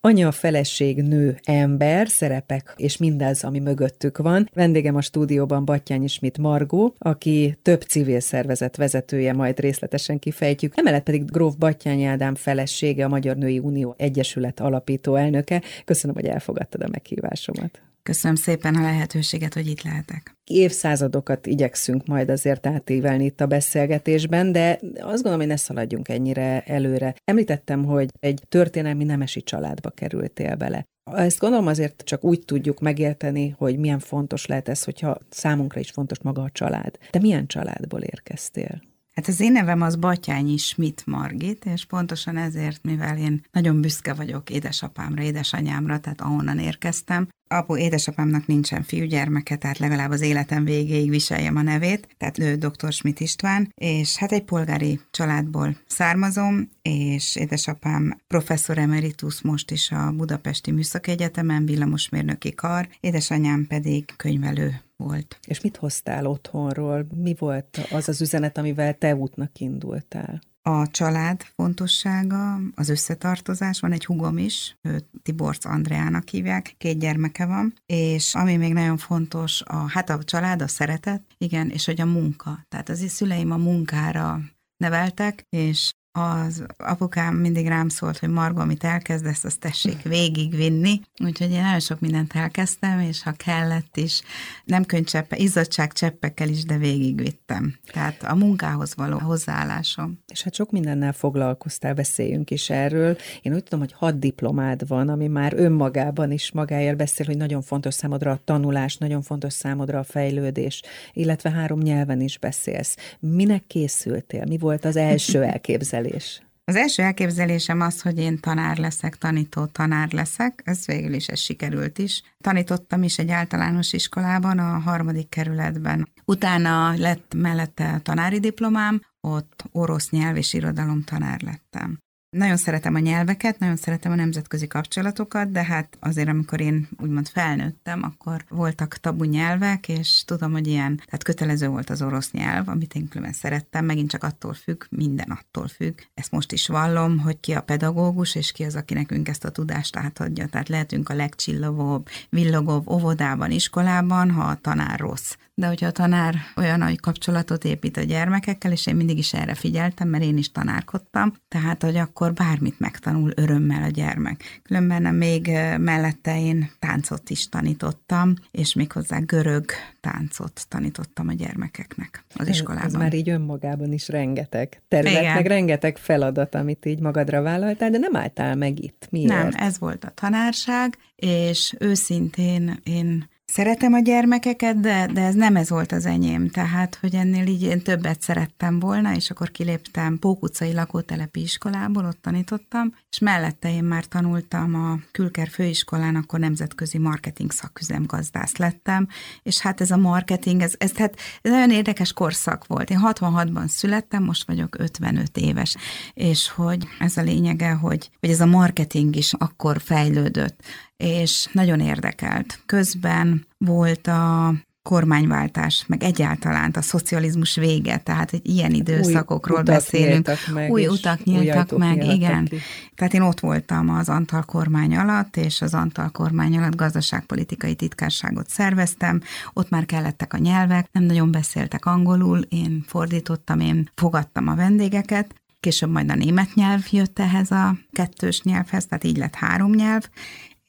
Anya, feleség, nő, ember, szerepek és mindez, ami mögöttük van. Vendégem a stúdióban Battyányi Schmidt Margó, aki több civil szervezet vezetője, majd részletesen kifejtjük. Emellett pedig Gróf Battyányi Ádám felesége, a Magyar Női Unió Egyesület alapító elnöke. Köszönöm, hogy elfogadtad a meghívásomat. Köszönöm szépen a lehetőséget, hogy itt lehetek. Évszázadokat igyekszünk majd azért átívelni itt a beszélgetésben, de azt gondolom, hogy ne szaladjunk ennyire előre. Említettem, hogy egy történelmi nemesi családba kerültél bele. Ezt gondolom azért csak úgy tudjuk megérteni, hogy milyen fontos lehet ez, hogyha számunkra is fontos maga a család. De milyen családból érkeztél? Hát az én nevem az Batyányi Schmidt Margit, és pontosan ezért, mivel én nagyon büszke vagyok édesapámra, édesanyámra, tehát ahonnan érkeztem, Apu édesapámnak nincsen fiúgyermeke, tehát legalább az életem végéig viseljem a nevét, tehát ő dr. Schmidt István, és hát egy polgári családból származom, és édesapám professzor emeritus most is a Budapesti Műszaki Egyetemen, villamosmérnöki kar, édesanyám pedig könyvelő volt. És mit hoztál otthonról? Mi volt az az üzenet, amivel te útnak indultál? A család fontossága, az összetartozás, van egy hugom is, ő Tiborc Andreának hívják, két gyermeke van, és ami még nagyon fontos, a, hát a család, a szeretet, igen, és hogy a munka. Tehát az szüleim a munkára neveltek, és az apukám mindig rám szólt, hogy Margo, amit elkezdesz, azt tessék végigvinni. Úgyhogy én nagyon sok mindent elkezdtem, és ha kellett is, nem könycseppe, izzadság cseppekkel is, de végigvittem. Tehát a munkához való hozzáállásom. És hát sok mindennel foglalkoztál, beszéljünk is erről. Én úgy tudom, hogy hat diplomád van, ami már önmagában is magáért beszél, hogy nagyon fontos számodra a tanulás, nagyon fontos számodra a fejlődés, illetve három nyelven is beszélsz. Minek készültél? Mi volt az első elképzelés? Elképzelés? Az első elképzelésem az, hogy én tanár leszek, tanító tanár leszek, ez végül is ez sikerült is. Tanítottam is egy általános iskolában, a harmadik kerületben. Utána lett mellette tanári diplomám, ott orosz nyelv és irodalom tanár lettem. Nagyon szeretem a nyelveket, nagyon szeretem a nemzetközi kapcsolatokat, de hát azért, amikor én úgymond felnőttem, akkor voltak tabu nyelvek, és tudom, hogy ilyen, tehát kötelező volt az orosz nyelv, amit én különben szerettem, megint csak attól függ, minden attól függ. Ezt most is vallom, hogy ki a pedagógus, és ki az, aki nekünk ezt a tudást átadja. Tehát lehetünk a legcsillogóbb, villogóbb óvodában, iskolában, ha a tanár rossz de hogyha a tanár olyan nagy kapcsolatot épít a gyermekekkel, és én mindig is erre figyeltem, mert én is tanárkodtam, tehát, hogy akkor bármit megtanul örömmel a gyermek. Különben még mellette én táncot is tanítottam, és méghozzá görög táncot tanítottam a gyermekeknek az iskolában. Ez már így önmagában is rengeteg terület, Igen. meg rengeteg feladat, amit így magadra vállaltál, de nem álltál meg itt. Miért? Nem, ez volt a tanárság, és őszintén én Szeretem a gyermekeket, de, de ez nem ez volt az enyém, tehát, hogy ennél így én többet szerettem volna, és akkor kiléptem Pókucai lakótelepi iskolából, ott tanítottam, és mellette én már tanultam a Külker főiskolán, akkor nemzetközi marketing szaküzemgazdász lettem, és hát ez a marketing, ez, ez, hát, ez nagyon érdekes korszak volt. Én 66-ban születtem, most vagyok 55 éves, és hogy ez a lényege, hogy, hogy ez a marketing is akkor fejlődött és nagyon érdekelt. Közben volt a kormányváltás, meg egyáltalán a szocializmus vége, tehát egy ilyen időszakokról új beszélünk. Meg, új utak nyíltak új meg, igen. Ki. Tehát én ott voltam az Antal kormány alatt, és az Antal kormány alatt gazdaságpolitikai titkárságot szerveztem, ott már kellettek a nyelvek, nem nagyon beszéltek angolul, én fordítottam, én fogadtam a vendégeket, később majd a német nyelv jött ehhez a kettős nyelvhez, tehát így lett három nyelv,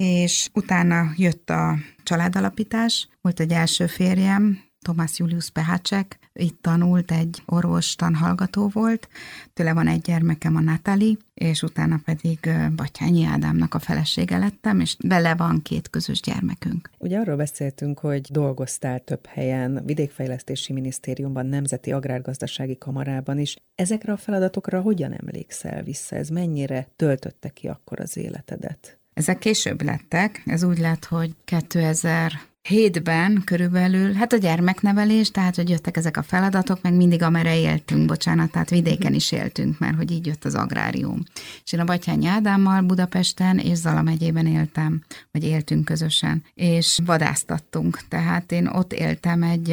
és utána jött a családalapítás, volt egy első férjem, Tomás Julius Pehácsek, itt tanult, egy orvos tanhallgató volt, tőle van egy gyermekem, a Natali, és utána pedig Batyányi Ádámnak a felesége lettem, és vele van két közös gyermekünk. Ugye arról beszéltünk, hogy dolgoztál több helyen, vidékfejlesztési minisztériumban, Nemzeti Agrárgazdasági Kamarában is. Ezekre a feladatokra hogyan emlékszel vissza? Ez mennyire töltötte ki akkor az életedet? Ezek később lettek, ez úgy lett, hogy 2000 hétben körülbelül, hát a gyermeknevelés, tehát hogy jöttek ezek a feladatok, meg mindig amerre éltünk, bocsánat, tehát vidéken is éltünk, mert hogy így jött az agrárium. És én a Batyányi Ádámmal Budapesten és Zala megyében éltem, vagy éltünk közösen, és vadásztattunk. Tehát én ott éltem egy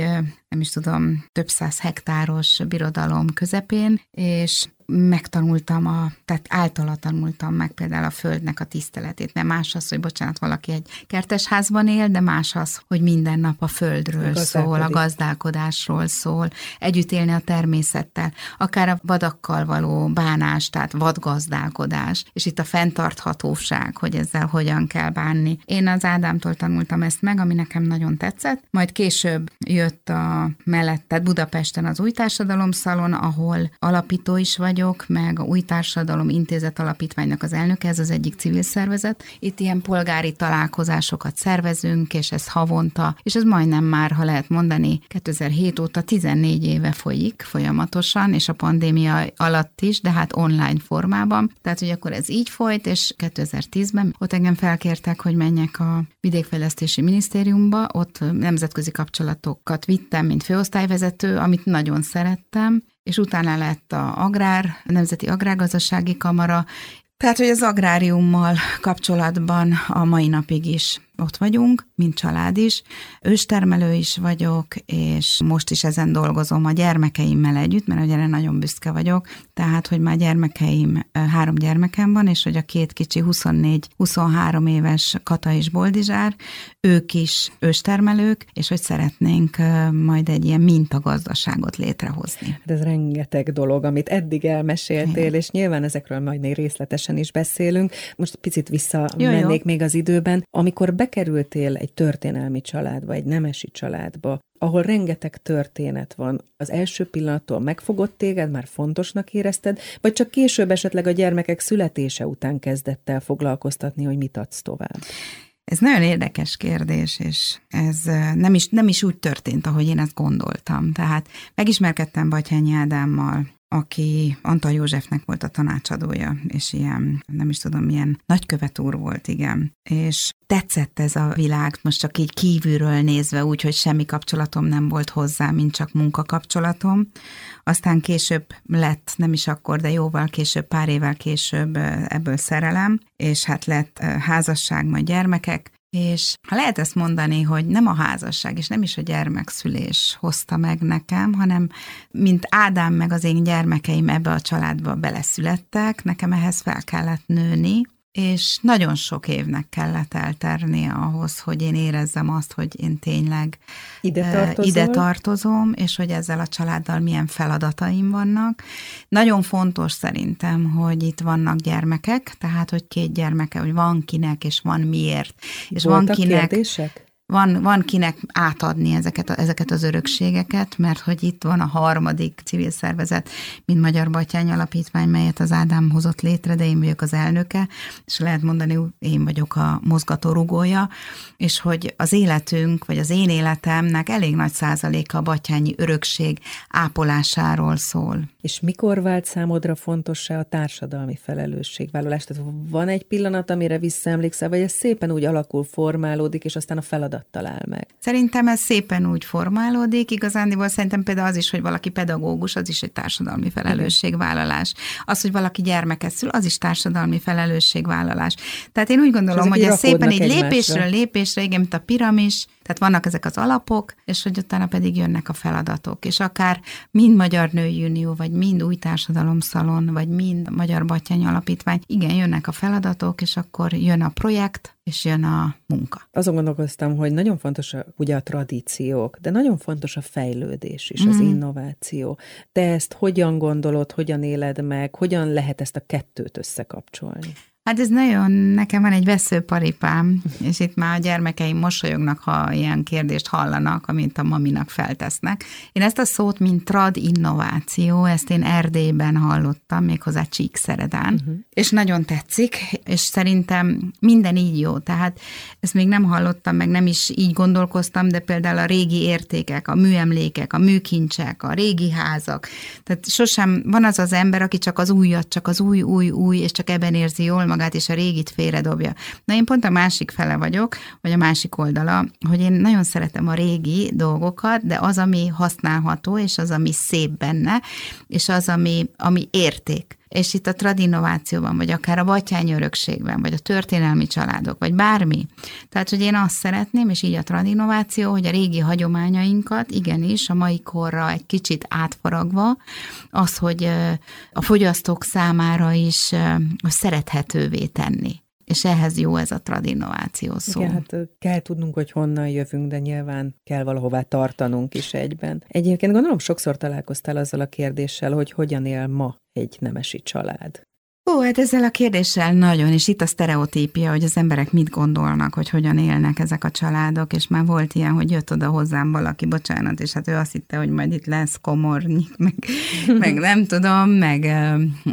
nem is tudom, több száz hektáros birodalom közepén, és megtanultam, a, tehát általa tanultam meg például a földnek a tiszteletét, mert más az, hogy bocsánat, valaki egy kertesházban él, de más az, hogy minden nap a földről a szól, a gazdálkodásról szól, együtt élni a természettel, akár a vadakkal való bánás, tehát vadgazdálkodás, és itt a fenntarthatóság, hogy ezzel hogyan kell bánni. Én az Ádámtól tanultam ezt meg, ami nekem nagyon tetszett, majd később jött a mellett, tehát Budapesten az Új Társadalom Szalon, ahol alapító is vagyok, meg a Új Társadalom Intézet Alapítványnak az elnöke, ez az egyik civil szervezet. Itt ilyen polgári találkozásokat szervezünk, és ez havonta, és ez majdnem már, ha lehet mondani, 2007 óta 14 éve folyik folyamatosan, és a pandémia alatt is, de hát online formában. Tehát, hogy akkor ez így folyt, és 2010-ben ott engem felkértek, hogy menjek a Vidékfejlesztési Minisztériumba, ott nemzetközi kapcsolatokat vittem, mint főosztályvezető, amit nagyon szerettem, és utána lett a Agrár, a Nemzeti Agrárgazdasági Kamara, tehát, hogy az agráriummal kapcsolatban a mai napig is ott vagyunk, mint család is. Őstermelő is vagyok, és most is ezen dolgozom a gyermekeimmel együtt, mert ugye nagyon büszke vagyok. Tehát, hogy már gyermekeim, három gyermekem van, és hogy a két kicsi 24-23 éves Kata és Boldizsár, ők is őstermelők, és hogy szeretnénk majd egy ilyen mintagazdaságot létrehozni. Hát ez rengeteg dolog, amit eddig elmeséltél, Igen. és nyilván ezekről majd még részletesen is beszélünk. Most picit visszamennék még az időben. Amikor be bekerültél egy történelmi családba, egy nemesi családba, ahol rengeteg történet van, az első pillanattól megfogott téged, már fontosnak érezted, vagy csak később esetleg a gyermekek születése után kezdett el foglalkoztatni, hogy mit adsz tovább? Ez nagyon érdekes kérdés, és ez nem is, nem is úgy történt, ahogy én ezt gondoltam. Tehát megismerkedtem Batyányi Ádámmal aki Antal Józsefnek volt a tanácsadója, és ilyen, nem is tudom, milyen nagykövet úr volt, igen. És tetszett ez a világ, most csak így kívülről nézve, úgy, hogy semmi kapcsolatom nem volt hozzá, mint csak munkakapcsolatom. Aztán később lett, nem is akkor, de jóval később, pár évvel később ebből szerelem, és hát lett házasság, majd gyermekek, és lehet ezt mondani, hogy nem a házasság, és nem is a gyermekszülés hozta meg nekem, hanem mint Ádám meg az én gyermekeim ebbe a családba beleszülettek, nekem ehhez fel kellett nőni, és nagyon sok évnek kellett elternie ahhoz, hogy én érezzem azt, hogy én tényleg ide, ide tartozom, és hogy ezzel a családdal milyen feladataim vannak. Nagyon fontos szerintem, hogy itt vannak gyermekek, tehát hogy két gyermeke, hogy van kinek, és van miért. És Voltak van kinek. Kérdések? Van, van kinek átadni ezeket, a, ezeket az örökségeket, mert hogy itt van a harmadik civil szervezet, mint Magyar Batyány Alapítvány, melyet az Ádám hozott létre, de én vagyok az elnöke, és lehet mondani, én vagyok a mozgatórugója, és hogy az életünk, vagy az én életemnek elég nagy százaléka a batyányi örökség ápolásáról szól. És mikor vált számodra fontossá a társadalmi felelősségvállalás? Tehát van egy pillanat, amire visszaemlékszel, vagy ez szépen úgy alakul, formálódik, és aztán a feladat feladat talál meg. Szerintem ez szépen úgy formálódik, igazándiból szerintem például az is, hogy valaki pedagógus, az is egy társadalmi felelősségvállalás. Az, hogy valaki gyermeket szül, az is társadalmi felelősségvállalás. Tehát én úgy gondolom, hogy ez szépen így lépésről lépésre, igen, mint a piramis, tehát vannak ezek az alapok, és hogy utána pedig jönnek a feladatok. És akár mind Magyar Női Unió, vagy mind Új Társadalomszalon, vagy mind Magyar Batyány Alapítvány, igen, jönnek a feladatok, és akkor jön a projekt, és jön a munka. Azon gondolkoztam, hogy nagyon fontos a, ugye a tradíciók, de nagyon fontos a fejlődés is, mm. az mhm. innováció. Te ezt hogyan gondolod, hogyan éled meg, hogyan lehet ezt a kettőt összekapcsolni? Hát ez nagyon, nekem van egy veszőparipám, és itt már a gyermekeim mosolyognak, ha ilyen kérdést hallanak, amit a maminak feltesznek. Én ezt a szót, mint trad innováció, ezt én Erdélyben hallottam, méghozzá Csíkszeredán, uh-huh. és nagyon tetszik, és szerintem minden így jó. Tehát ezt még nem hallottam, meg nem is így gondolkoztam, de például a régi értékek, a műemlékek, a műkincsek, a régi házak. Tehát sosem van az az ember, aki csak az újat, csak az új, új, új, és csak ebben érzi jól magát, és a régit félredobja. Na én pont a másik fele vagyok, vagy a másik oldala, hogy én nagyon szeretem a régi dolgokat, de az, ami használható, és az, ami szép benne, és az, ami, ami érték. És itt a tradinovációban, vagy akár a batyány örökségben, vagy a történelmi családok, vagy bármi. Tehát, hogy én azt szeretném, és így a tradinováció, hogy a régi hagyományainkat igenis a mai korra egy kicsit átfaragva, az, hogy a fogyasztók számára is szerethetővé tenni. És ehhez jó ez a tradinováció szó. Igen, hát kell tudnunk, hogy honnan jövünk, de nyilván kell valahová tartanunk is egyben. Egyébként gondolom sokszor találkoztál azzal a kérdéssel, hogy hogyan él ma egy nemesi család. Ó, hát ezzel a kérdéssel nagyon, és itt a sztereotípia, hogy az emberek mit gondolnak, hogy hogyan élnek ezek a családok, és már volt ilyen, hogy jött oda hozzám valaki, bocsánat, és hát ő azt hitte, hogy majd itt lesz komornyik, meg, meg nem tudom, meg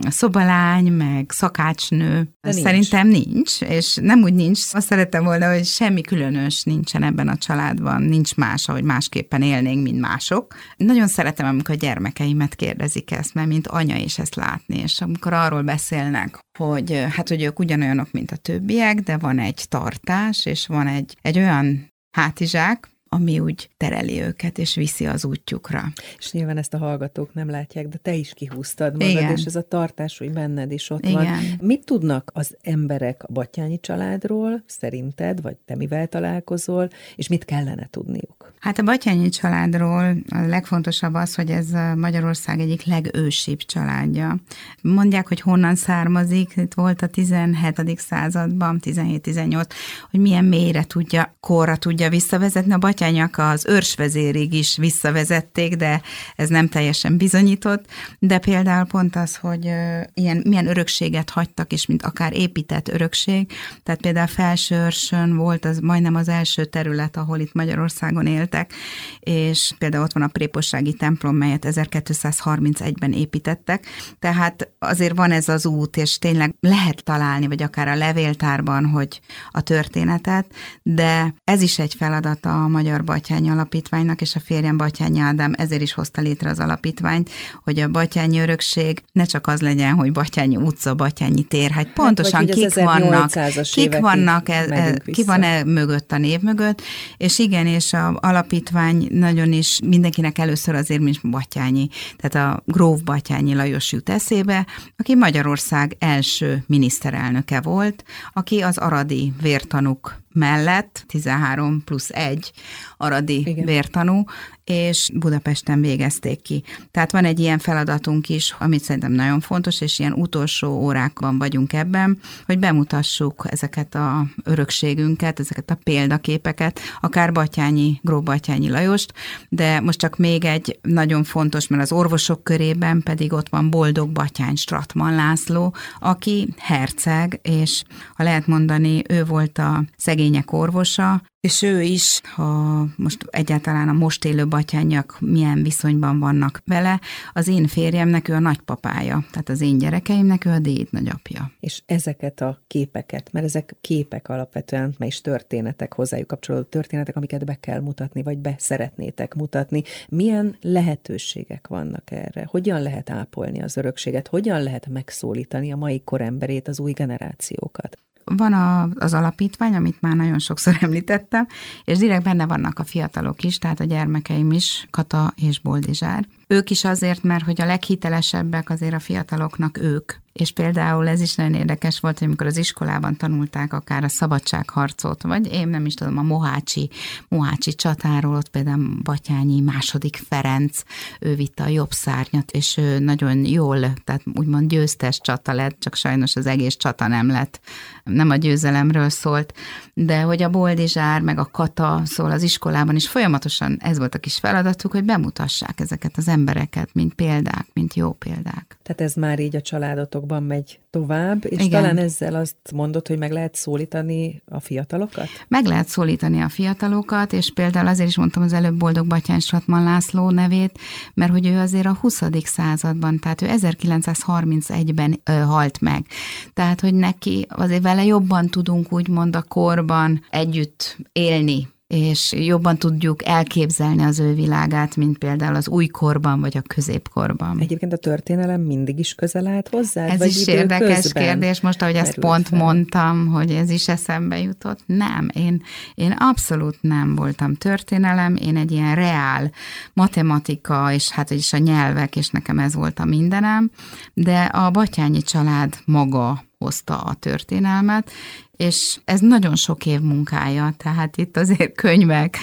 szobalány, meg szakácsnő. De nincs. Szerintem nincs, és nem úgy nincs. Azt szerettem volna, hogy semmi különös nincsen ebben a családban, nincs más, ahogy másképpen élnénk, mint mások. Nagyon szeretem, amikor a gyermekeimet kérdezik ezt, mert mint anya is ezt látni, és amikor arról beszél, beszélnek, hogy hát, hogy ők ugyanolyanok, mint a többiek, de van egy tartás, és van egy, egy olyan hátizsák, ami úgy tereli őket, és viszi az útjukra. És nyilván ezt a hallgatók nem látják, de te is kihúztad magad, Igen. és ez a tartás hogy benned is ott Igen. van. Mit tudnak az emberek a Batyányi családról, szerinted, vagy te mivel találkozol, és mit kellene tudniuk? Hát a Batyányi családról a legfontosabb az, hogy ez Magyarország egyik legősibb családja. Mondják, hogy honnan származik, itt volt a 17. században, 17-18, hogy milyen mélyre tudja, korra tudja visszavezetni a Batyányi atyányak az őrsvezérig is visszavezették, de ez nem teljesen bizonyított, de például pont az, hogy ilyen, milyen örökséget hagytak, és mint akár épített örökség, tehát például Felsőrsön volt az majdnem az első terület, ahol itt Magyarországon éltek, és például ott van a Prépossági templom, melyet 1231-ben építettek, tehát azért van ez az út, és tényleg lehet találni, vagy akár a levéltárban, hogy a történetet, de ez is egy feladata a magyar Magyar Batyány Alapítványnak, és a férjem Batyányi Ádám ezért is hozta létre az alapítványt, hogy a Batyányi örökség ne csak az legyen, hogy Batyányi utca, Batyányi tér, hát pontosan hát, kik vannak, kik vannak, e, e, ki van e mögött a név mögött, és igen, és a alapítvány nagyon is mindenkinek először azért, mint Batyányi, tehát a Gróf Batyányi Lajos jut eszébe, aki Magyarország első miniszterelnöke volt, aki az aradi vértanuk mellett 13 plusz 1 aradi Igen. vértanú, és Budapesten végezték ki. Tehát van egy ilyen feladatunk is, amit szerintem nagyon fontos, és ilyen utolsó órákban vagyunk ebben, hogy bemutassuk ezeket a örökségünket, ezeket a példaképeket, akár Batyányi, Gró Batyányi Lajost, de most csak még egy nagyon fontos, mert az orvosok körében pedig ott van Boldog Batyány Stratman László, aki herceg, és ha lehet mondani, ő volt a szegények orvosa, és ő is, ha most egyáltalán a most élő batyányak milyen viszonyban vannak vele, az én férjemnek ő a nagypapája, tehát az én gyerekeimnek ő a déd nagyapja. És ezeket a képeket, mert ezek képek alapvetően, mely is történetek, hozzájuk kapcsolódó történetek, amiket be kell mutatni, vagy be szeretnétek mutatni. Milyen lehetőségek vannak erre? Hogyan lehet ápolni az örökséget? Hogyan lehet megszólítani a mai koremberét, az új generációkat? Van a, az alapítvány, amit már nagyon sokszor említettem, és direkt benne vannak a fiatalok is, tehát a gyermekeim is, Kata és Boldizsár. Ők is azért, mert hogy a leghitelesebbek azért a fiataloknak ők, és például ez is nagyon érdekes volt, hogy amikor az iskolában tanulták akár a szabadságharcot, vagy én nem is tudom, a Mohácsi, Mohácsi csatáról, ott például Batyányi második Ferenc, ő vitte a jobb szárnyat, és ő nagyon jól, tehát úgymond győztes csata lett, csak sajnos az egész csata nem lett, nem a győzelemről szólt, de hogy a Boldizsár, meg a Kata, szól az iskolában is folyamatosan ez volt a kis feladatuk, hogy bemutassák ezeket az embereket, mint példák, mint jó példák. Tehát ez már így a családotokban megy tovább, és Igen. talán ezzel azt mondod, hogy meg lehet szólítani a fiatalokat? Meg lehet szólítani a fiatalokat, és például azért is mondtam az előbb Boldog Batyán Stratman László nevét, mert hogy ő azért a 20. században, tehát ő 1931-ben ö, halt meg. Tehát, hogy neki azért vele jobban tudunk úgymond a korban együtt élni, és jobban tudjuk elképzelni az ő világát, mint például az újkorban vagy a középkorban. Egyébként a történelem mindig is közel állt hozzá? Ez vagy is érdekes kérdés, most ahogy ezt pont fel. mondtam, hogy ez is eszembe jutott. Nem, én, én abszolút nem voltam történelem, én egy ilyen reál matematika, és hát is a nyelvek, és nekem ez volt a mindenem, de a Batyányi család maga hozta a történelmet, és ez nagyon sok év munkája, tehát itt azért könyvek,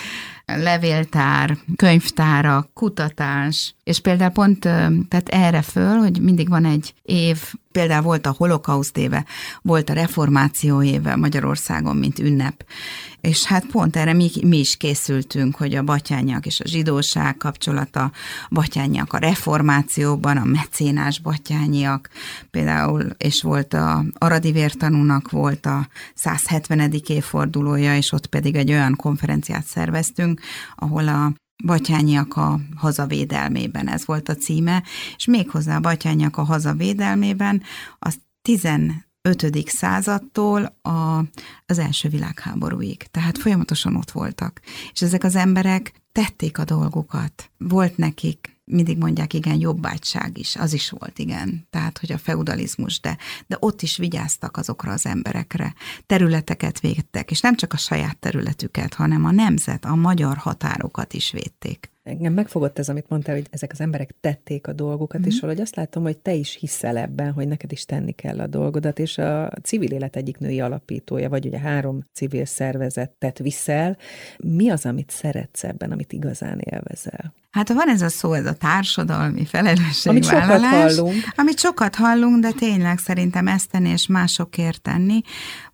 levéltár, könyvtárak, kutatás, és például pont tehát erre föl, hogy mindig van egy év, például volt a holokauszt éve, volt a reformáció éve Magyarországon, mint ünnep, és hát pont erre mi, mi is készültünk, hogy a batyányak és a zsidóság kapcsolata, batyányak a reformációban, a mecénás batyányiak, például, és volt a Aradi vértanúnak volt a 170. évfordulója, és ott pedig egy olyan konferenciát szerveztünk, ahol a Batyányiak a hazavédelmében, ez volt a címe, és méghozzá a Batyányiak a hazavédelmében az 15. századtól a, az első világháborúig. Tehát folyamatosan ott voltak. És ezek az emberek tették a dolgukat. Volt nekik mindig mondják, igen, jobbágyság is, az is volt, igen. Tehát, hogy a feudalizmus, de, de ott is vigyáztak azokra az emberekre. Területeket védtek, és nem csak a saját területüket, hanem a nemzet, a magyar határokat is védték. Engem megfogott ez, amit mondtál, hogy ezek az emberek tették a dolgukat, mm. és valahogy azt látom, hogy te is hiszel ebben, hogy neked is tenni kell a dolgodat, és a civil élet egyik női alapítója, vagy ugye három civil szervezetet viszel. Mi az, amit szeretsz ebben, amit igazán élvezel? Hát van ez a szó, ez a társadalmi felelősségvállalás. Amit sokat hallunk. Amit sokat hallunk, de tényleg szerintem ezt tenni és másokért tenni.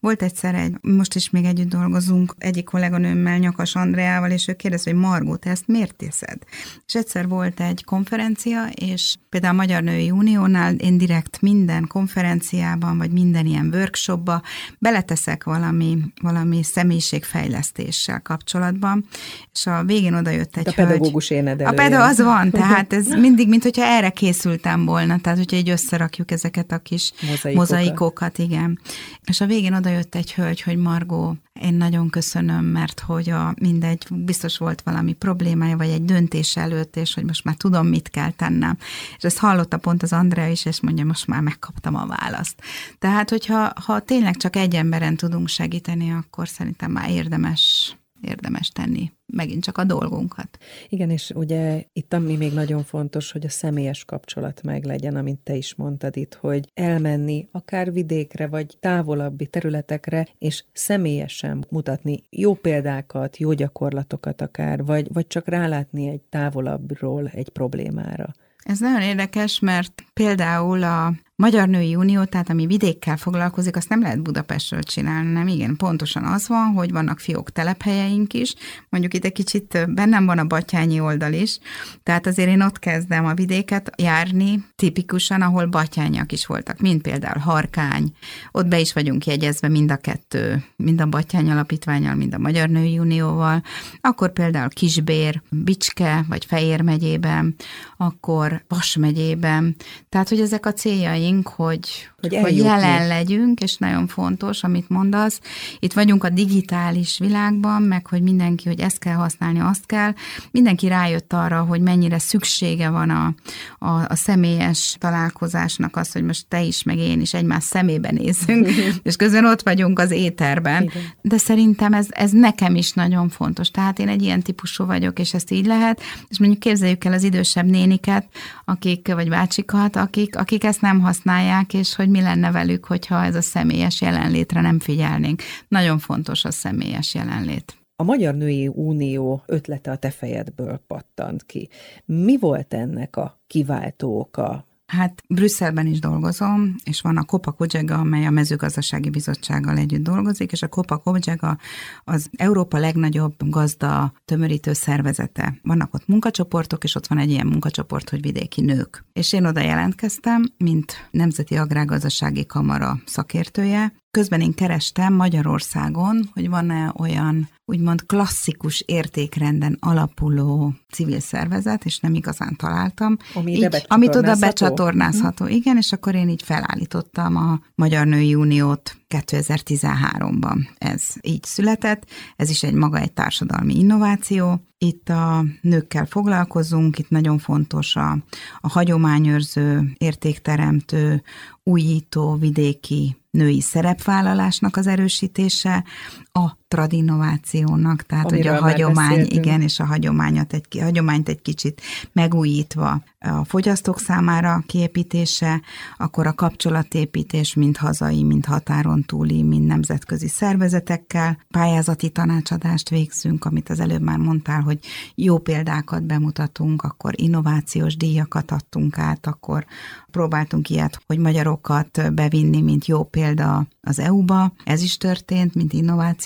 Volt egyszer egy, most is még együtt dolgozunk, egyik kolléganőmmel, Nyakas Andreával, és ő kérdezte, hogy Margó, te ezt miért teszed? És egyszer volt egy konferencia, és például a Magyar Női Uniónál én direkt minden konferenciában, vagy minden ilyen workshopba beleteszek valami, valami személyiségfejlesztéssel kapcsolatban, és a végén oda jött egy a pedagógus éned A peda az van, tehát ez mindig, mint hogyha erre készültem volna, tehát hogyha így összerakjuk ezeket a kis mozaikokat, mozaikokat igen. És a végén oda jött egy hölgy, hogy Margó, én nagyon köszönöm, mert hogy a mindegy, biztos volt valami problémája, vagy egy döntés előtt, és hogy most már tudom, mit kell tennem. És ezt hallotta pont az Andrea is, és mondja, most már megkaptam a választ. Tehát, hogyha ha tényleg csak egy emberen tudunk segíteni, akkor szerintem már érdemes érdemes tenni megint csak a dolgunkat. Igen, és ugye itt ami még nagyon fontos, hogy a személyes kapcsolat meg legyen, amint te is mondtad itt, hogy elmenni akár vidékre, vagy távolabbi területekre, és személyesen mutatni jó példákat, jó gyakorlatokat akár, vagy, vagy csak rálátni egy távolabbról egy problémára. Ez nagyon érdekes, mert például a Magyar Női Unió, tehát ami vidékkel foglalkozik, azt nem lehet Budapestről csinálni, nem? Igen, pontosan az van, hogy vannak fiók telephelyeink is, mondjuk itt egy kicsit bennem van a batyányi oldal is, tehát azért én ott kezdem a vidéket járni, tipikusan, ahol batyányak is voltak, mint például Harkány, ott be is vagyunk jegyezve mind a kettő, mind a Batyány Alapítványal, mind a Magyar Női Unióval, akkor például Kisbér, Bicske, vagy Fejér megyében, akkor Vas megyében, tehát hogy ezek a céljaink, céljaink, hogy, hogy, hogy jelen legyünk, és nagyon fontos, amit mondasz. Itt vagyunk a digitális világban, meg hogy mindenki, hogy ezt kell használni, azt kell. Mindenki rájött arra, hogy mennyire szüksége van a, a, a személyes találkozásnak az, hogy most te is, meg én is egymás szemébe nézzünk, és közben ott vagyunk az éterben. Igen. De szerintem ez, ez nekem is nagyon fontos. Tehát én egy ilyen típusú vagyok, és ezt így lehet. És mondjuk képzeljük el az idősebb néniket, akik, vagy bácsikat, akik, akik ezt nem használják használják, és hogy mi lenne velük, hogyha ez a személyes jelenlétre nem figyelnénk. Nagyon fontos a személyes jelenlét. A Magyar Női Unió ötlete a te fejedből pattant ki. Mi volt ennek a kiváltó oka? Hát Brüsszelben is dolgozom, és van a Kopa Kodzsega, amely a mezőgazdasági bizottsággal együtt dolgozik, és a Kopa Kodzsega az Európa legnagyobb gazda tömörítő szervezete. Vannak ott munkacsoportok, és ott van egy ilyen munkacsoport, hogy vidéki nők. És én oda jelentkeztem, mint Nemzeti Agrárgazdasági Kamara szakértője, közben én kerestem Magyarországon, hogy van-e olyan úgymond klasszikus értékrenden alapuló civil szervezet, és nem igazán találtam. Ami így, amit oda becsatornázható. Hm. Igen, és akkor én így felállítottam a Magyar Női Uniót 2013-ban. Ez így született, ez is egy maga egy társadalmi innováció. Itt a nőkkel foglalkozunk, itt nagyon fontos a, a hagyományőrző, értékteremtő, újító vidéki női szerepvállalásnak az erősítése, a tradinnovációnak, tehát Amiről hogy a hagyomány, igen, és a hagyományat egy, hagyományt egy kicsit megújítva a fogyasztók számára kiépítése, akkor a kapcsolatépítés mind hazai, mind határon túli, mind nemzetközi szervezetekkel, pályázati tanácsadást végzünk, amit az előbb már mondtál, hogy jó példákat bemutatunk, akkor innovációs díjakat adtunk át, akkor próbáltunk ilyet, hogy magyarokat bevinni, mint jó példa az EU-ba. Ez is történt, mint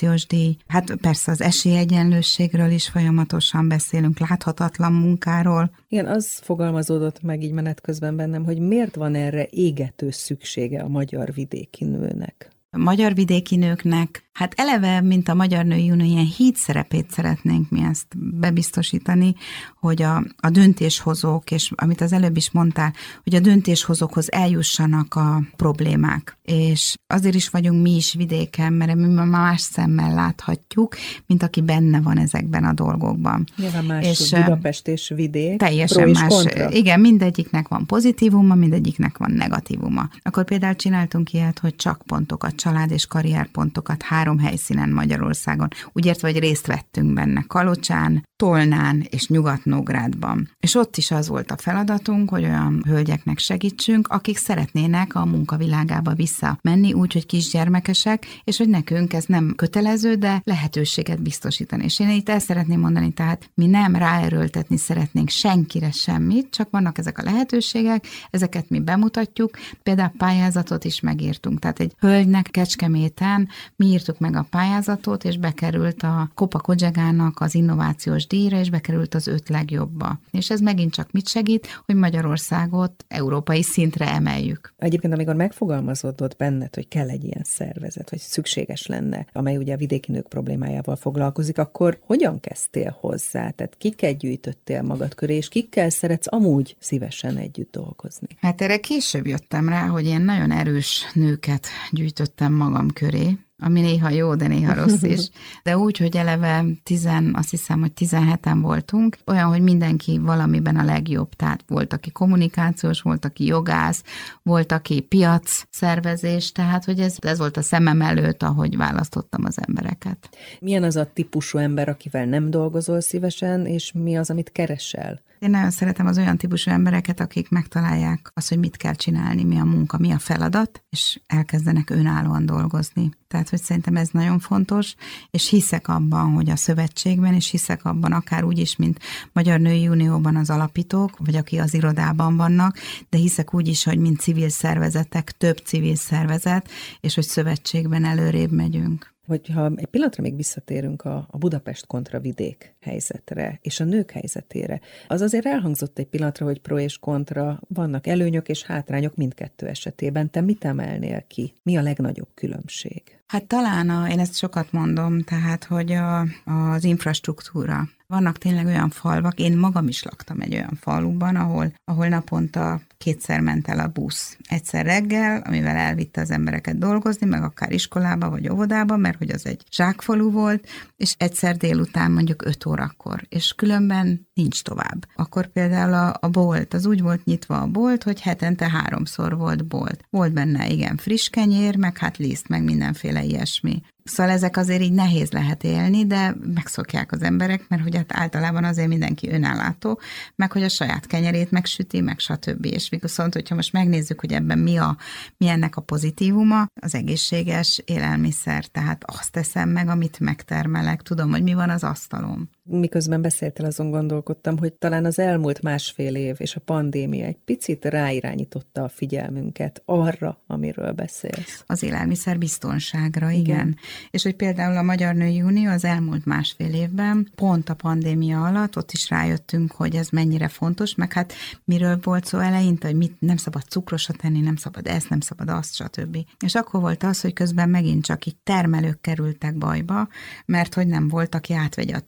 innovációs díj. Hát persze az esélyegyenlőségről is folyamatosan beszélünk, láthatatlan munkáról. Igen, az fogalmazódott meg így menet közben bennem, hogy miért van erre égető szüksége a magyar vidéki nőnek? A magyar vidéki nőknek Hát eleve, mint a Magyar Női Unió, ilyen híd szerepét szeretnénk mi ezt bebiztosítani, hogy a, a döntéshozók, és amit az előbb is mondtál, hogy a döntéshozókhoz eljussanak a problémák. És azért is vagyunk mi is vidéken, mert mi más szemmel láthatjuk, mint aki benne van ezekben a dolgokban. Nyilván más és, Budapest és vidék. Teljesen és más. Kontra. Igen, mindegyiknek van pozitívuma, mindegyiknek van negatívuma. Akkor például csináltunk ilyet, hogy csak pontokat, család és karrierpontokat, három helyszínen Magyarországon. Úgy értve, hogy részt vettünk benne Kalocsán, Tolnán és Nyugat-Nógrádban. És ott is az volt a feladatunk, hogy olyan hölgyeknek segítsünk, akik szeretnének a munkavilágába visszamenni, úgy, hogy kisgyermekesek, és hogy nekünk ez nem kötelező, de lehetőséget biztosítani. És én itt el szeretném mondani, tehát mi nem ráerőltetni szeretnénk senkire semmit, csak vannak ezek a lehetőségek, ezeket mi bemutatjuk, például pályázatot is megírtunk. Tehát egy hölgynek Kecskeméten mi írtuk meg a pályázatot, és bekerült a Kopa Kodzsegának az innovációs díjra, és bekerült az öt legjobba. És ez megint csak mit segít, hogy Magyarországot európai szintre emeljük. Egyébként, amikor megfogalmazódott benned, hogy kell egy ilyen szervezet, vagy szükséges lenne, amely ugye a vidéki nők problémájával foglalkozik, akkor hogyan kezdtél hozzá? Tehát kikkel gyűjtöttél magad köré, és kikkel szeretsz amúgy szívesen együtt dolgozni? Hát erre később jöttem rá, hogy én nagyon erős nőket gyűjtöttem magam köré, ami néha jó, de néha rossz is. De úgy, hogy eleve tizen, azt hiszem, hogy 17-en voltunk, olyan, hogy mindenki valamiben a legjobb. Tehát volt, aki kommunikációs, volt, aki jogász, volt, aki piac szervezés, tehát, hogy ez, ez volt a szemem előtt, ahogy választottam az embereket. Milyen az a típusú ember, akivel nem dolgozol szívesen, és mi az, amit keresel? Én nagyon szeretem az olyan típusú embereket, akik megtalálják azt, hogy mit kell csinálni, mi a munka, mi a feladat, és elkezdenek önállóan dolgozni. Tehát, hogy szerintem ez nagyon fontos, és hiszek abban, hogy a szövetségben, és hiszek abban akár úgy is, mint Magyar Női Unióban az alapítók, vagy aki az irodában vannak, de hiszek úgy is, hogy mint civil szervezetek, több civil szervezet, és hogy szövetségben előrébb megyünk hogyha egy pillanatra még visszatérünk a, a Budapest kontra vidék helyzetre, és a nők helyzetére, az azért elhangzott egy pillanatra, hogy pro és kontra, vannak előnyök és hátrányok mindkettő esetében. Te mit emelnél ki? Mi a legnagyobb különbség? Hát talán, a, én ezt sokat mondom, tehát, hogy a, az infrastruktúra. Vannak tényleg olyan falvak, én magam is laktam egy olyan faluban, ahol, ahol naponta kétszer ment el a busz. Egyszer reggel, amivel elvitte az embereket dolgozni, meg akár iskolába vagy óvodába, mert hogy az egy zsákfalu volt, és egyszer délután mondjuk 5 órakor, és különben nincs tovább. Akkor például a, a bolt, az úgy volt nyitva a bolt, hogy hetente háromszor volt bolt. Volt benne igen friss kenyér, meg hát liszt, meg mindenféle ilyesmi. Szóval ezek azért így nehéz lehet élni, de megszokják az emberek, mert hogy hát általában azért mindenki önállátó, meg hogy a saját kenyerét megsüti, meg stb. És viszont, hogyha most megnézzük, hogy ebben mi, a, mi ennek a pozitívuma, az egészséges élelmiszer, tehát azt teszem meg, amit megtermelek, tudom, hogy mi van az asztalom miközben beszéltél, azon gondolkodtam, hogy talán az elmúlt másfél év és a pandémia egy picit ráirányította a figyelmünket arra, amiről beszélsz. Az élelmiszer biztonságra, igen. igen. és hogy például a Magyar Női Unió az elmúlt másfél évben, pont a pandémia alatt, ott is rájöttünk, hogy ez mennyire fontos, meg hát miről volt szó eleinte, hogy mit nem szabad cukrosat tenni, nem szabad ezt, nem szabad azt, stb. És akkor volt az, hogy közben megint csak így termelők kerültek bajba, mert hogy nem volt, aki átvegye a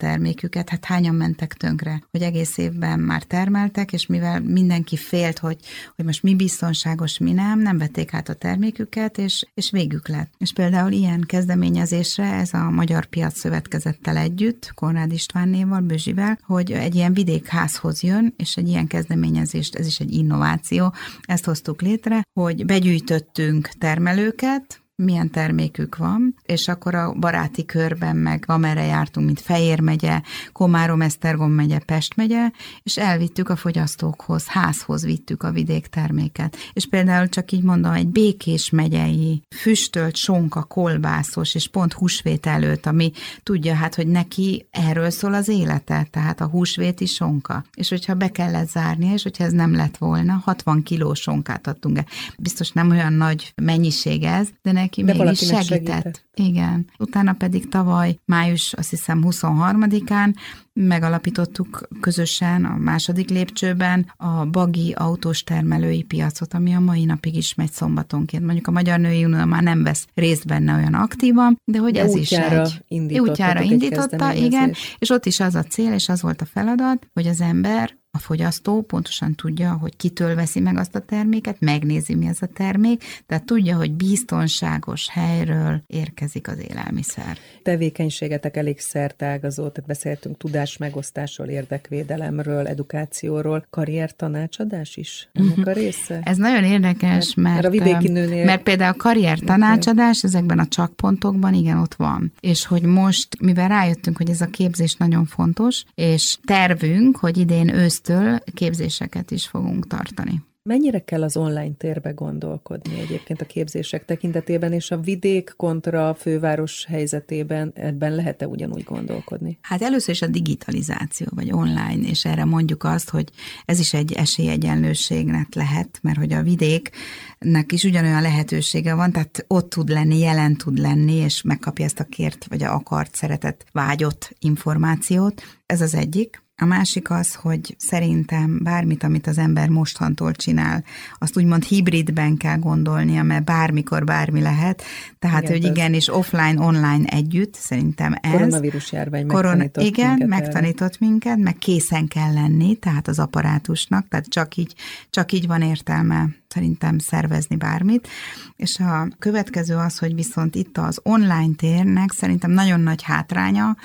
terméküket, hát hányan mentek tönkre, hogy egész évben már termeltek, és mivel mindenki félt, hogy, hogy most mi biztonságos, mi nem, nem vették át a terméküket, és, és végük lett. És például ilyen kezdeményezésre ez a Magyar Piac Szövetkezettel együtt, Konrád Istvánnéval, Bözsivel, hogy egy ilyen vidékházhoz jön, és egy ilyen kezdeményezést, ez is egy innováció, ezt hoztuk létre, hogy begyűjtöttünk termelőket, milyen termékük van, és akkor a baráti körben meg amerre jártunk, mint Fejér megye, Komárom, Esztergom megye, Pest megye, és elvittük a fogyasztókhoz, házhoz vittük a vidékterméket. És például csak így mondom, egy Békés megyei füstölt sonka, kolbászos, és pont húsvét előtt, ami tudja hát, hogy neki erről szól az élete, tehát a húsvéti sonka. És hogyha be kellett zárni, és hogyha ez nem lett volna, 60 kiló sonkát adtunk el. Biztos nem olyan nagy mennyiség ez, de neki De mégis segített. segített. Igen. Utána pedig tavaly, május azt hiszem 23-án megalapítottuk közösen a második lépcsőben a bagi autós termelői piacot, ami a mai napig is megy szombatonként. Mondjuk a Magyar Női Unió már nem vesz részt benne olyan aktívan, de hogy de ez is egy útjára indította, igen, és ott is az a cél, és az volt a feladat, hogy az ember a fogyasztó pontosan tudja, hogy kitől veszi meg azt a terméket, megnézi, mi ez a termék, tehát tudja, hogy biztonságos helyről érkezik az élelmiszer. Tevékenységetek elég szertágazó, tehát beszéltünk tudás megosztásról, érdekvédelemről, edukációról, karrier tanácsadás is ennek a része? Ez nagyon érdekes, mert, mert, a vidéki nőnél... mert például a karrier tanácsadás ezekben a csakpontokban igen ott van. És hogy most, mivel rájöttünk, hogy ez a képzés nagyon fontos, és tervünk, hogy idén ősz től képzéseket is fogunk tartani. Mennyire kell az online térbe gondolkodni egyébként a képzések tekintetében, és a vidék kontra a főváros helyzetében ebben lehet-e ugyanúgy gondolkodni? Hát először is a digitalizáció, vagy online, és erre mondjuk azt, hogy ez is egy esélyegyenlőségnek lehet, mert hogy a vidéknek is ugyanolyan lehetősége van, tehát ott tud lenni, jelen tud lenni, és megkapja ezt a kért, vagy a akart, szeretett, vágyott információt. Ez az egyik. A másik az, hogy szerintem bármit, amit az ember mostantól csinál, azt úgymond hibridben kell gondolnia, mert bármikor bármi lehet. Tehát, igen, hogy igen, és offline, online együtt, szerintem ez. Koronavírus járvány Korona, Igen, minket megtanított minket, meg készen kell lenni, tehát az apparátusnak, tehát csak így, csak így van értelme szerintem szervezni bármit. És a következő az, hogy viszont itt az online térnek szerintem nagyon nagy hátránya,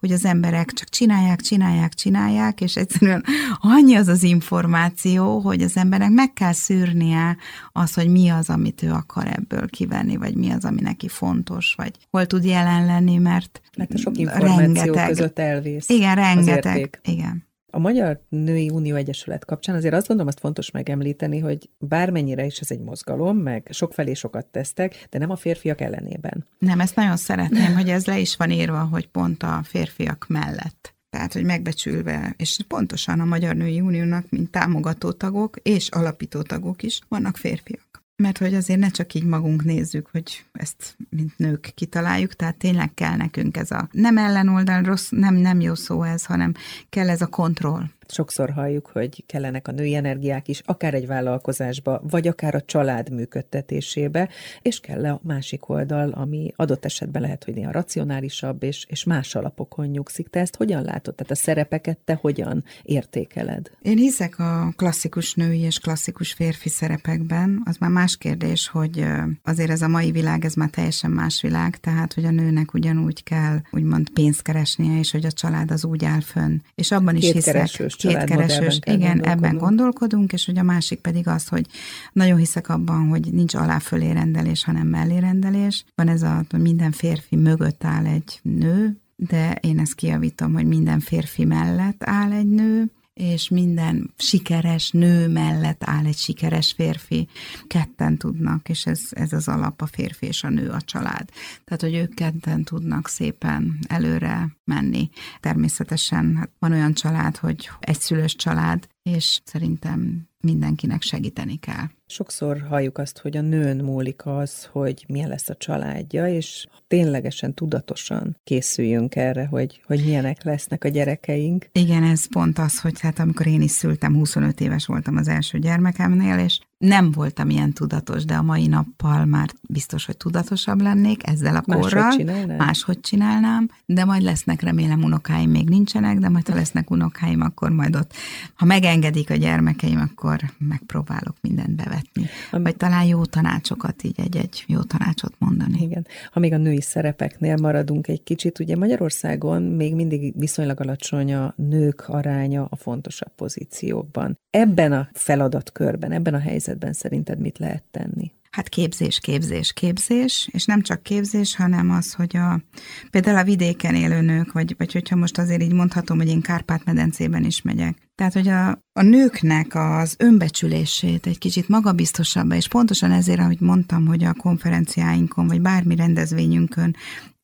hogy az emberek csak csinálják, csinálják, csinálják, és egyszerűen annyi az az információ, hogy az emberek meg kell szűrnie az, hogy mi az, amit ő akar ebből kivenni, vagy mi az, ami neki fontos, vagy hol tud jelen lenni, mert mert a sok információ rengeteg, között elvész. Igen, rengeteg. Igen. A Magyar Női Unió Egyesület kapcsán azért azt gondolom, azt fontos megemlíteni, hogy bármennyire is ez egy mozgalom, meg sokfelé sokat tesztek, de nem a férfiak ellenében. Nem, ezt nagyon szeretném, hogy ez le is van írva, hogy pont a férfiak mellett. Tehát, hogy megbecsülve, és pontosan a Magyar Női Uniónak, mint támogató tagok és alapító tagok is vannak férfiak. Mert hogy azért ne csak így magunk nézzük, hogy ezt mint nők kitaláljuk, tehát tényleg kell nekünk ez a nem ellenoldal, rossz, nem, nem jó szó ez, hanem kell ez a kontroll. Sokszor halljuk, hogy kellenek a női energiák is, akár egy vállalkozásba, vagy akár a család működtetésébe, és kell a másik oldal, ami adott esetben lehet, hogy néha racionálisabb, és, és más alapokon nyugszik. Te ezt hogyan látod? Tehát a szerepeket te hogyan értékeled? Én hiszek a klasszikus női és klasszikus férfi szerepekben. Az már más kérdés, hogy azért ez a mai világ, ez már teljesen más világ, tehát, hogy a nőnek ugyanúgy kell úgymond pénzt keresnie, és hogy a család az úgy áll fönn. És abban is hiszek kétkeresős, igen, ebben gondolkodunk, és hogy a másik pedig az, hogy nagyon hiszek abban, hogy nincs alá-fölé rendelés, hanem mellé rendelés. Van ez a, hogy minden férfi mögött áll egy nő, de én ezt kiavítom, hogy minden férfi mellett áll egy nő, és minden sikeres nő mellett áll egy sikeres férfi. Ketten tudnak, és ez, ez az alap a férfi és a nő a család. Tehát, hogy ők ketten tudnak szépen előre menni. Természetesen hát van olyan család, hogy egyszülős család, és szerintem mindenkinek segíteni kell. Sokszor halljuk azt, hogy a nőn múlik az, hogy milyen lesz a családja, és ténylegesen, tudatosan készüljünk erre, hogy, hogy milyenek lesznek a gyerekeink. Igen, ez pont az, hogy hát amikor én is szültem, 25 éves voltam az első gyermekemnél, és nem voltam ilyen tudatos, de a mai nappal már biztos, hogy tudatosabb lennék ezzel a korral. Máshogy csinálnám? Máshogy csinálnám, de majd lesznek, remélem unokáim még nincsenek, de majd ha lesznek unokáim, akkor majd ott, ha megengedik a gyermekeim, akkor megpróbálok mindent bevetni. Am- Vagy talán jó tanácsokat, így egy-egy jó tanácsot mondani. Igen. Ha még a női szerepeknél maradunk egy kicsit, ugye Magyarországon még mindig viszonylag alacsony a nők aránya a fontosabb pozíciókban. Ebben a feladatkörben, ebben a helyzetben helyzetben szerinted mit lehet tenni? Hát képzés, képzés, képzés, és nem csak képzés, hanem az, hogy a, például a vidéken élő nők, vagy, vagy hogyha most azért így mondhatom, hogy én Kárpát-medencében is megyek. Tehát, hogy a, a nőknek az önbecsülését egy kicsit magabiztosabbá, és pontosan ezért, ahogy mondtam, hogy a konferenciáinkon, vagy bármi rendezvényünkön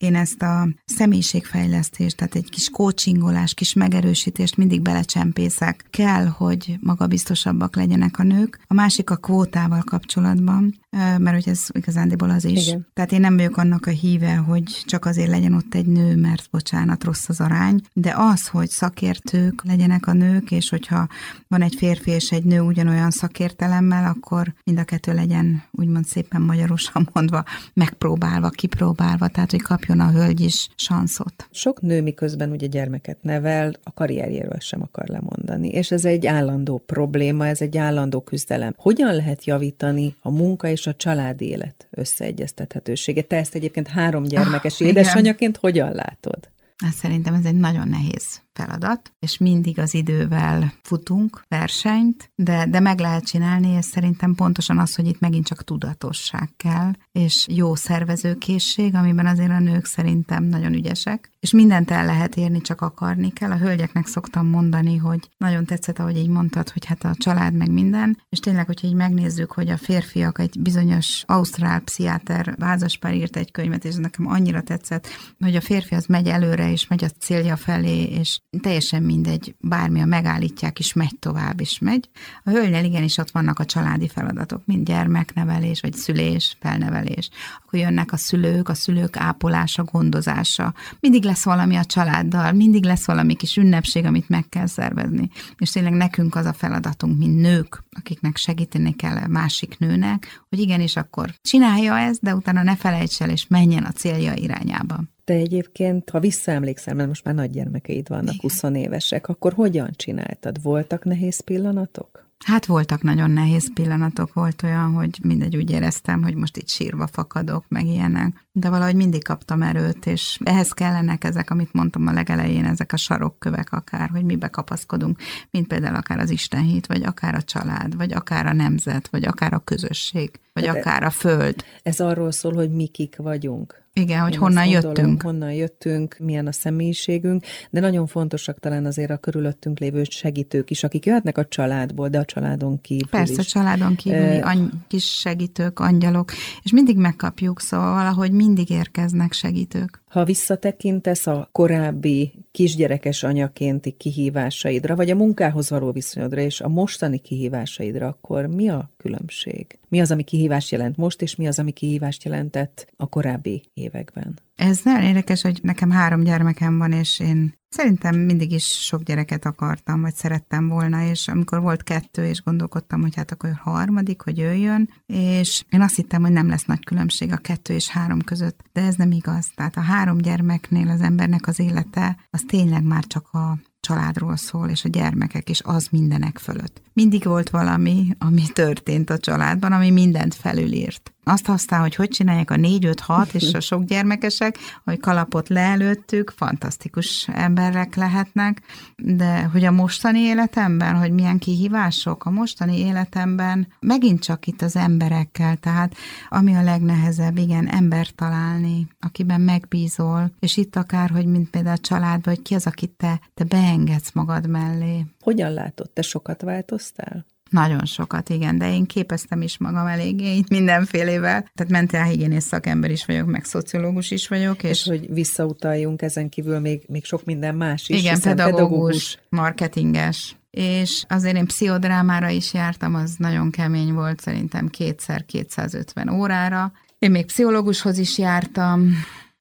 én ezt a személyiségfejlesztést, tehát egy kis coachingolás, kis megerősítést mindig belecsempészek. Kell, hogy magabiztosabbak legyenek a nők. A másik a kvótával kapcsolatban, mert hogy ez igazándiból az is. Igen. Tehát én nem vagyok annak a híve, hogy csak azért legyen ott egy nő, mert bocsánat, rossz az arány, de az, hogy szakértők legyenek a nők, és hogyha van egy férfi és egy nő ugyanolyan szakértelemmel, akkor mind a kettő legyen, úgymond szépen magyarosan mondva, megpróbálva, kipróbálva, tehát hogy kapjon a hölgy is sanszot. Sok nő miközben ugye gyermeket nevel, a karrierjéről sem akar lemondani, és ez egy állandó probléma, ez egy állandó küzdelem. Hogyan lehet javítani a munka és a családi élet összeegyeztethetősége? Te ezt egyébként három gyermekes ah, édesanyaként hogyan látod? Hát szerintem ez egy nagyon nehéz feladat, és mindig az idővel futunk versenyt, de, de meg lehet csinálni, és szerintem pontosan az, hogy itt megint csak tudatosság kell, és jó szervezőkészség, amiben azért a nők szerintem nagyon ügyesek, és mindent el lehet érni, csak akarni kell. A hölgyeknek szoktam mondani, hogy nagyon tetszett, ahogy így mondtad, hogy hát a család meg minden, és tényleg, hogyha így megnézzük, hogy a férfiak egy bizonyos ausztrál pszichiáter házaspár írt egy könyvet, és ez nekem annyira tetszett, hogy a férfi az megy előre, és megy a célja felé, és teljesen mindegy, bármi a megállítják, és megy tovább, és megy. A hölgynél igenis ott vannak a családi feladatok, mint gyermeknevelés, vagy szülés, felnevelés. Akkor jönnek a szülők, a szülők ápolása, gondozása. Mindig lesz valami a családdal, mindig lesz valami kis ünnepség, amit meg kell szervezni. És tényleg nekünk az a feladatunk, mint nők, akiknek segíteni kell másik nőnek, hogy igenis akkor csinálja ezt, de utána ne felejts el, és menjen a célja irányába. Te egyébként, ha visszaemlékszel, mert most már nagy gyermekeid vannak, Igen. 20 évesek, akkor hogyan csináltad? Voltak nehéz pillanatok? Hát voltak nagyon nehéz pillanatok, volt olyan, hogy mindegy úgy éreztem, hogy most itt sírva fakadok, meg ilyenek, de valahogy mindig kaptam erőt, és ehhez kellenek ezek, amit mondtam a legelején, ezek a sarokkövek akár, hogy mibe kapaszkodunk, mint például akár az Istenhit, vagy akár a család, vagy akár a nemzet, vagy akár a közösség, vagy hát akár a föld. Ez arról szól, hogy mi kik vagyunk. Igen, hogy Én honnan gondolom, jöttünk. Honnan jöttünk, milyen a személyiségünk, de nagyon fontosak talán azért a körülöttünk lévő segítők is, akik jöhetnek a családból, de a családon kívül Persze, is. családon kívüli uh, any- kis segítők, angyalok, és mindig megkapjuk, szóval valahogy mindig érkeznek segítők. Ha visszatekintesz a korábbi kisgyerekes anyakénti kihívásaidra, vagy a munkához való viszonyodra, és a mostani kihívásaidra, akkor mi a különbség? Mi az, ami kihívást jelent most, és mi az, ami kihívást jelentett a korábbi években? Ez nagyon érdekes, hogy nekem három gyermekem van, és én szerintem mindig is sok gyereket akartam, vagy szerettem volna, és amikor volt kettő, és gondolkodtam, hogy hát akkor harmadik, hogy jöjjön, és én azt hittem, hogy nem lesz nagy különbség a kettő és három között, de ez nem igaz. Tehát a három gyermeknél az embernek az élete, az tényleg már csak a családról szól, és a gyermekek, és az mindenek fölött. Mindig volt valami, ami történt a családban, ami mindent felülírt. Azt aztán, hogy hogy csinálják a 4-5-6 és a sok gyermekesek, hogy kalapot leelőttük, fantasztikus emberek lehetnek, de hogy a mostani életemben, hogy milyen kihívások, a mostani életemben megint csak itt az emberekkel, tehát ami a legnehezebb, igen, ember találni, akiben megbízol, és itt akár, hogy mint például a családban, hogy ki az, akit te, te beengedsz magad mellé. Hogyan látod, te sokat változtál? Nagyon sokat, igen, de én képeztem is magam eléggé itt mindenfélével. Tehát mentálhigiénész szakember is vagyok, meg szociológus is vagyok. És, és hogy visszautaljunk ezen kívül még, még sok minden más is. Igen, pedagógus, pedagógus, marketinges, és azért én pszichodrámára is jártam, az nagyon kemény volt, szerintem kétszer 250 órára. Én még pszichológushoz is jártam,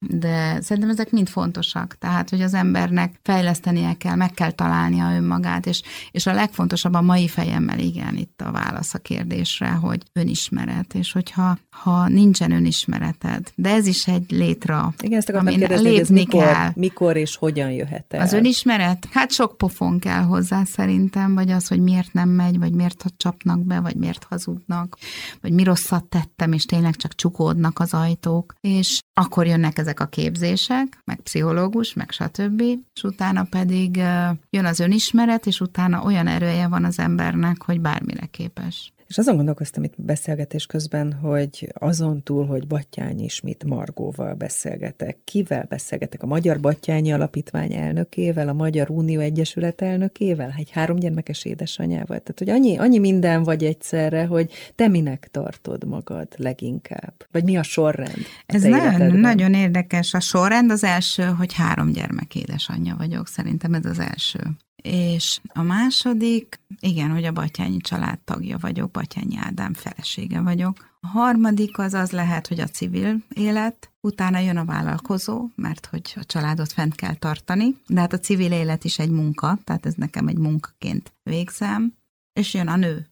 de szerintem ezek mind fontosak. Tehát, hogy az embernek fejlesztenie kell, meg kell találnia önmagát, és, és a legfontosabb a mai fejemmel, igen, itt a válasz a kérdésre, hogy önismeret, és hogyha ha nincsen önismereted, de ez is egy létre, igen, ezt amin kérdezni, lépni ez mikor, kell. Mikor és hogyan jöhet el? Az önismeret? Hát sok pofon kell hozzá szerintem, vagy az, hogy miért nem megy, vagy miért csapnak be, vagy miért hazudnak, vagy mi rosszat tettem, és tényleg csak csukódnak az ajtók, és akkor jönnek ezek a képzések, meg pszichológus, meg stb., és utána pedig jön az önismeret, és utána olyan erője van az embernek, hogy bármire képes. És azon gondolkoztam itt beszélgetés közben, hogy azon túl, hogy Battyány ismét Margóval beszélgetek, kivel beszélgetek? A Magyar Battyányi Alapítvány elnökével, a Magyar Unió Egyesület elnökével, egy három gyermekes édesanyával. Tehát, hogy annyi, annyi minden vagy egyszerre, hogy te minek tartod magad leginkább? Vagy mi a sorrend? A Ez nagyon, nagyon érdekes. A sorrend az első, hogy három gyermek édesanyja vagyok. Szerintem ez az első. És a második, igen, hogy a Batyányi család tagja vagyok, Batyányi Ádám felesége vagyok. A harmadik az az lehet, hogy a civil élet, utána jön a vállalkozó, mert hogy a családot fent kell tartani, de hát a civil élet is egy munka, tehát ez nekem egy munkaként végzem, és jön a nő.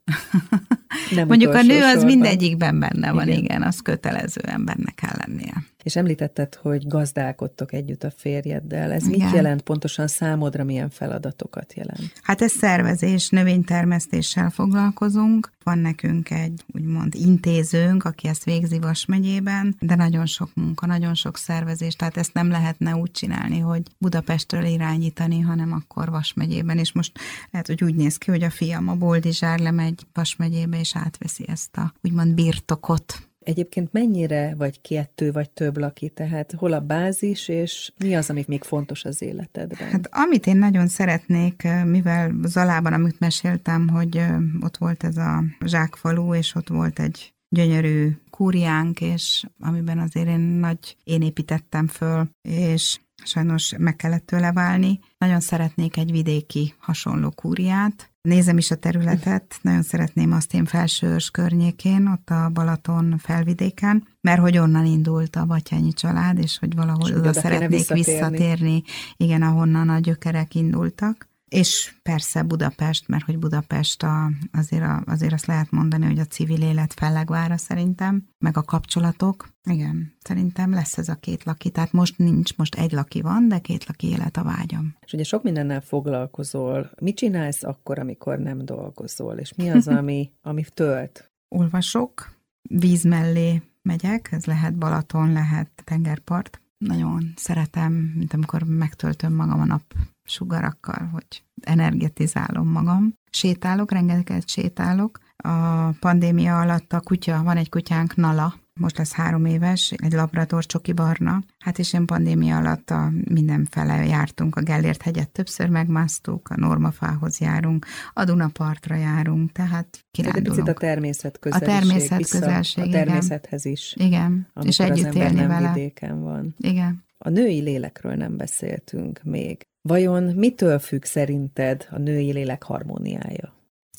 Nem Mondjuk a nő az sorban. mindegyikben benne van, igen. igen, az kötelező embernek kell lennie. És említetted, hogy gazdálkodtok együtt a férjeddel. Ez Igen. mit jelent pontosan számodra, milyen feladatokat jelent? Hát ez szervezés, növénytermesztéssel foglalkozunk. Van nekünk egy úgymond intézőnk, aki ezt végzi Vas megyében, de nagyon sok munka, nagyon sok szervezés, tehát ezt nem lehetne úgy csinálni, hogy Budapestről irányítani, hanem akkor Vas megyében. És most lehet, hogy úgy néz ki, hogy a fiam a Boldizsár lemegy Vas megyébe, és átveszi ezt a úgymond birtokot Egyébként mennyire vagy kettő vagy több laki, tehát hol a bázis, és mi az, ami még fontos az életedben? Hát amit én nagyon szeretnék, mivel Zalában, amit meséltem, hogy ott volt ez a zsákfalú, és ott volt egy gyönyörű kúriánk, és amiben azért én nagy, én építettem föl, és sajnos meg kellett tőle válni. Nagyon szeretnék egy vidéki hasonló kúriát, Nézem is a területet, nagyon szeretném azt én felsőörs környékén, ott a Balaton felvidéken, mert hogy onnan indult a Batyányi család, és hogy valahol és oda szeretnék visszatérni. visszatérni, igen, ahonnan a gyökerek indultak. És persze Budapest, mert hogy Budapest a, azért, a, azért azt lehet mondani, hogy a civil élet fellegvára szerintem, meg a kapcsolatok. Igen, szerintem lesz ez a két laki. Tehát most nincs, most egy laki van, de két laki élet a vágyam. És ugye sok mindennel foglalkozol. Mit csinálsz akkor, amikor nem dolgozol? És mi az, ami, ami tölt? Olvasok, víz mellé megyek, ez lehet Balaton, lehet tengerpart. Nagyon szeretem, mint amikor megtöltöm magam a nap sugarakkal, hogy energetizálom magam. Sétálok, rengeteget sétálok. A pandémia alatt a kutya, van egy kutyánk, Nala, most lesz három éves, egy labrador csoki barna. Hát és én pandémia alatt a mindenfele jártunk, a Gellért hegyet többször megmásztuk, a Normafához járunk, a Dunapartra járunk, tehát kirándulunk. Tehát a természet közelség, a természet közelség, a természethez is. Igen, és együtt élni vele. vidéken van. Igen. A női lélekről nem beszéltünk még. Vajon mitől függ szerinted a női lélek harmóniája?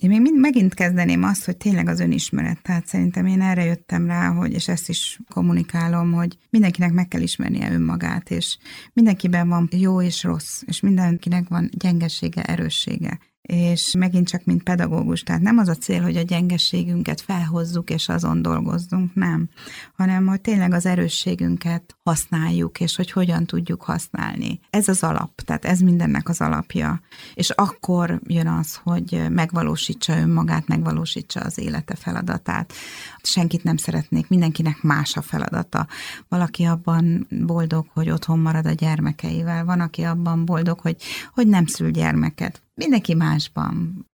Én még mind, megint kezdeném azt, hogy tényleg az önismeret. Tehát szerintem én erre jöttem rá, hogy, és ezt is kommunikálom, hogy mindenkinek meg kell ismernie önmagát, és mindenkiben van jó és rossz, és mindenkinek van gyengesége, erőssége és megint csak mint pedagógus, tehát nem az a cél, hogy a gyengességünket felhozzuk és azon dolgozzunk, nem, hanem hogy tényleg az erősségünket használjuk, és hogy hogyan tudjuk használni. Ez az alap, tehát ez mindennek az alapja. És akkor jön az, hogy megvalósítsa önmagát, megvalósítsa az élete feladatát. Senkit nem szeretnék, mindenkinek más a feladata. Valaki abban boldog, hogy otthon marad a gyermekeivel, van, aki abban boldog, hogy, hogy nem szül gyermeket mindenki másban.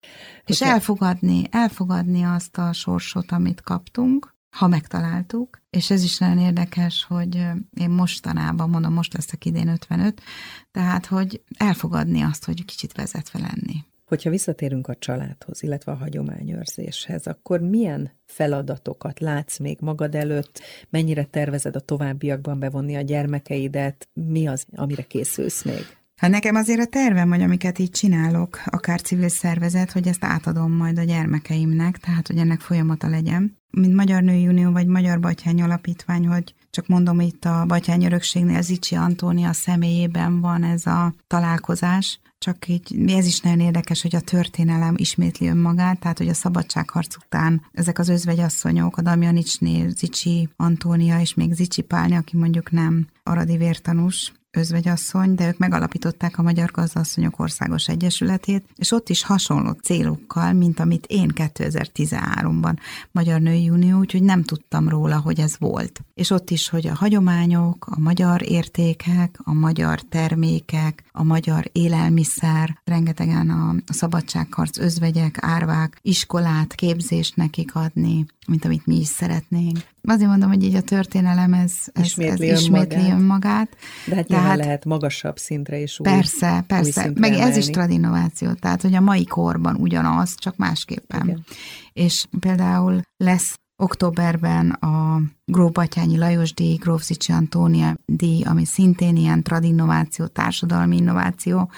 És elfogadni, elfogadni azt a sorsot, amit kaptunk, ha megtaláltuk, és ez is nagyon érdekes, hogy én mostanában, mondom, most leszek idén 55, tehát, hogy elfogadni azt, hogy kicsit vezetve lenni. Hogyha visszatérünk a családhoz, illetve a hagyományőrzéshez, akkor milyen feladatokat látsz még magad előtt, mennyire tervezed a továbbiakban bevonni a gyermekeidet, mi az, amire készülsz még? Hát nekem azért a tervem, hogy amiket így csinálok, akár civil szervezet, hogy ezt átadom majd a gyermekeimnek, tehát hogy ennek folyamata legyen. Mint Magyar Női Unió vagy Magyar Batyány Alapítvány, hogy csak mondom, itt a Batyány Örökségnél Zicsi Antónia személyében van ez a találkozás, csak így ez is nagyon érdekes, hogy a történelem ismétli önmagát, tehát hogy a szabadságharc után ezek az özvegyasszonyok, a Damjanicsné, Zicsi Antónia és még Zicsi Pálni, aki mondjuk nem aradi vértanús, özvegyasszony, de ők megalapították a Magyar Gazdasszonyok Országos Egyesületét, és ott is hasonló célokkal, mint amit én 2013-ban Magyar Női Unió, úgyhogy nem tudtam róla, hogy ez volt. És ott is, hogy a hagyományok, a magyar értékek, a magyar termékek, a magyar élelmiszer, rengetegen a szabadságharc özvegyek, árvák, iskolát, képzést nekik adni, mint amit mi is szeretnénk. Azért mondom, hogy így a történelem ez, ez ismétli, ez ismétli önmagát. De hát nyilván hát, lehet magasabb szintre is új, Persze, persze. Új Meg emelni. ez is tradinováció, tehát hogy a mai korban ugyanaz, csak másképpen. Igen. És például lesz októberben a Gróf Batyányi Lajos díj, Gróf Zicsi Antónia díj, ami szintén ilyen tradinnováció, társadalmi innováció,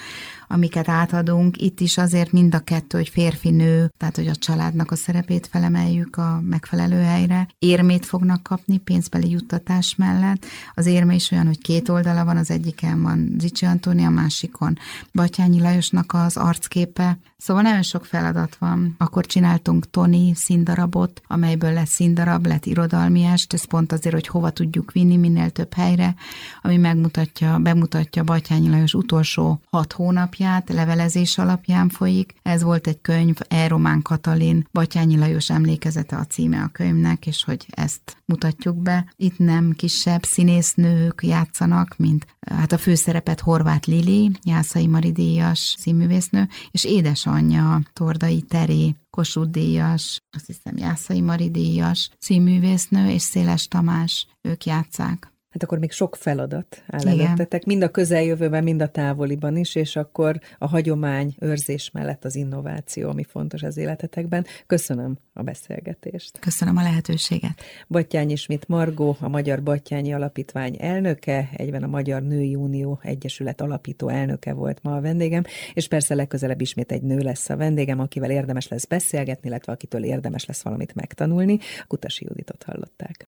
amiket átadunk. Itt is azért mind a kettő, hogy férfi-nő, tehát hogy a családnak a szerepét felemeljük a megfelelő helyre. Érmét fognak kapni pénzbeli juttatás mellett. Az érme is olyan, hogy két oldala van, az egyiken van Zicsi Antónia, a másikon Batyányi Lajosnak az arcképe. Szóval nagyon sok feladat van. Akkor csináltunk Tony színdarabot, amelyből lesz színdarab, lett irodalmi est, ez pont azért, hogy hova tudjuk vinni minél több helyre, ami megmutatja, bemutatja Batyányi Lajos utolsó hat hónapját, levelezés alapján folyik. Ez volt egy könyv, E. Román Katalin, Batyányi Lajos emlékezete a címe a könyvnek, és hogy ezt mutatjuk be. Itt nem kisebb színésznők játszanak, mint hát a főszerepet Horváth Lili, Jászai Maridíjas színművésznő, és édesanyja Tordai Teré, Kossuth díjas, azt hiszem Jászai Mari díjas, színművésznő és Széles Tamás, ők játszák. Hát akkor még sok feladat áll előttetek, mind a közeljövőben, mind a távoliban is, és akkor a hagyomány őrzés mellett az innováció, ami fontos az életetekben. Köszönöm a beszélgetést. Köszönöm a lehetőséget. Battyányi Schmidt Margó, a Magyar Battyányi Alapítvány elnöke, egyben a Magyar Női Unió Egyesület alapító elnöke volt ma a vendégem, és persze legközelebb ismét egy nő lesz a vendégem, akivel érdemes lesz beszélgetni, illetve akitől érdemes lesz valamit megtanulni. Kutasi Juditot hallották.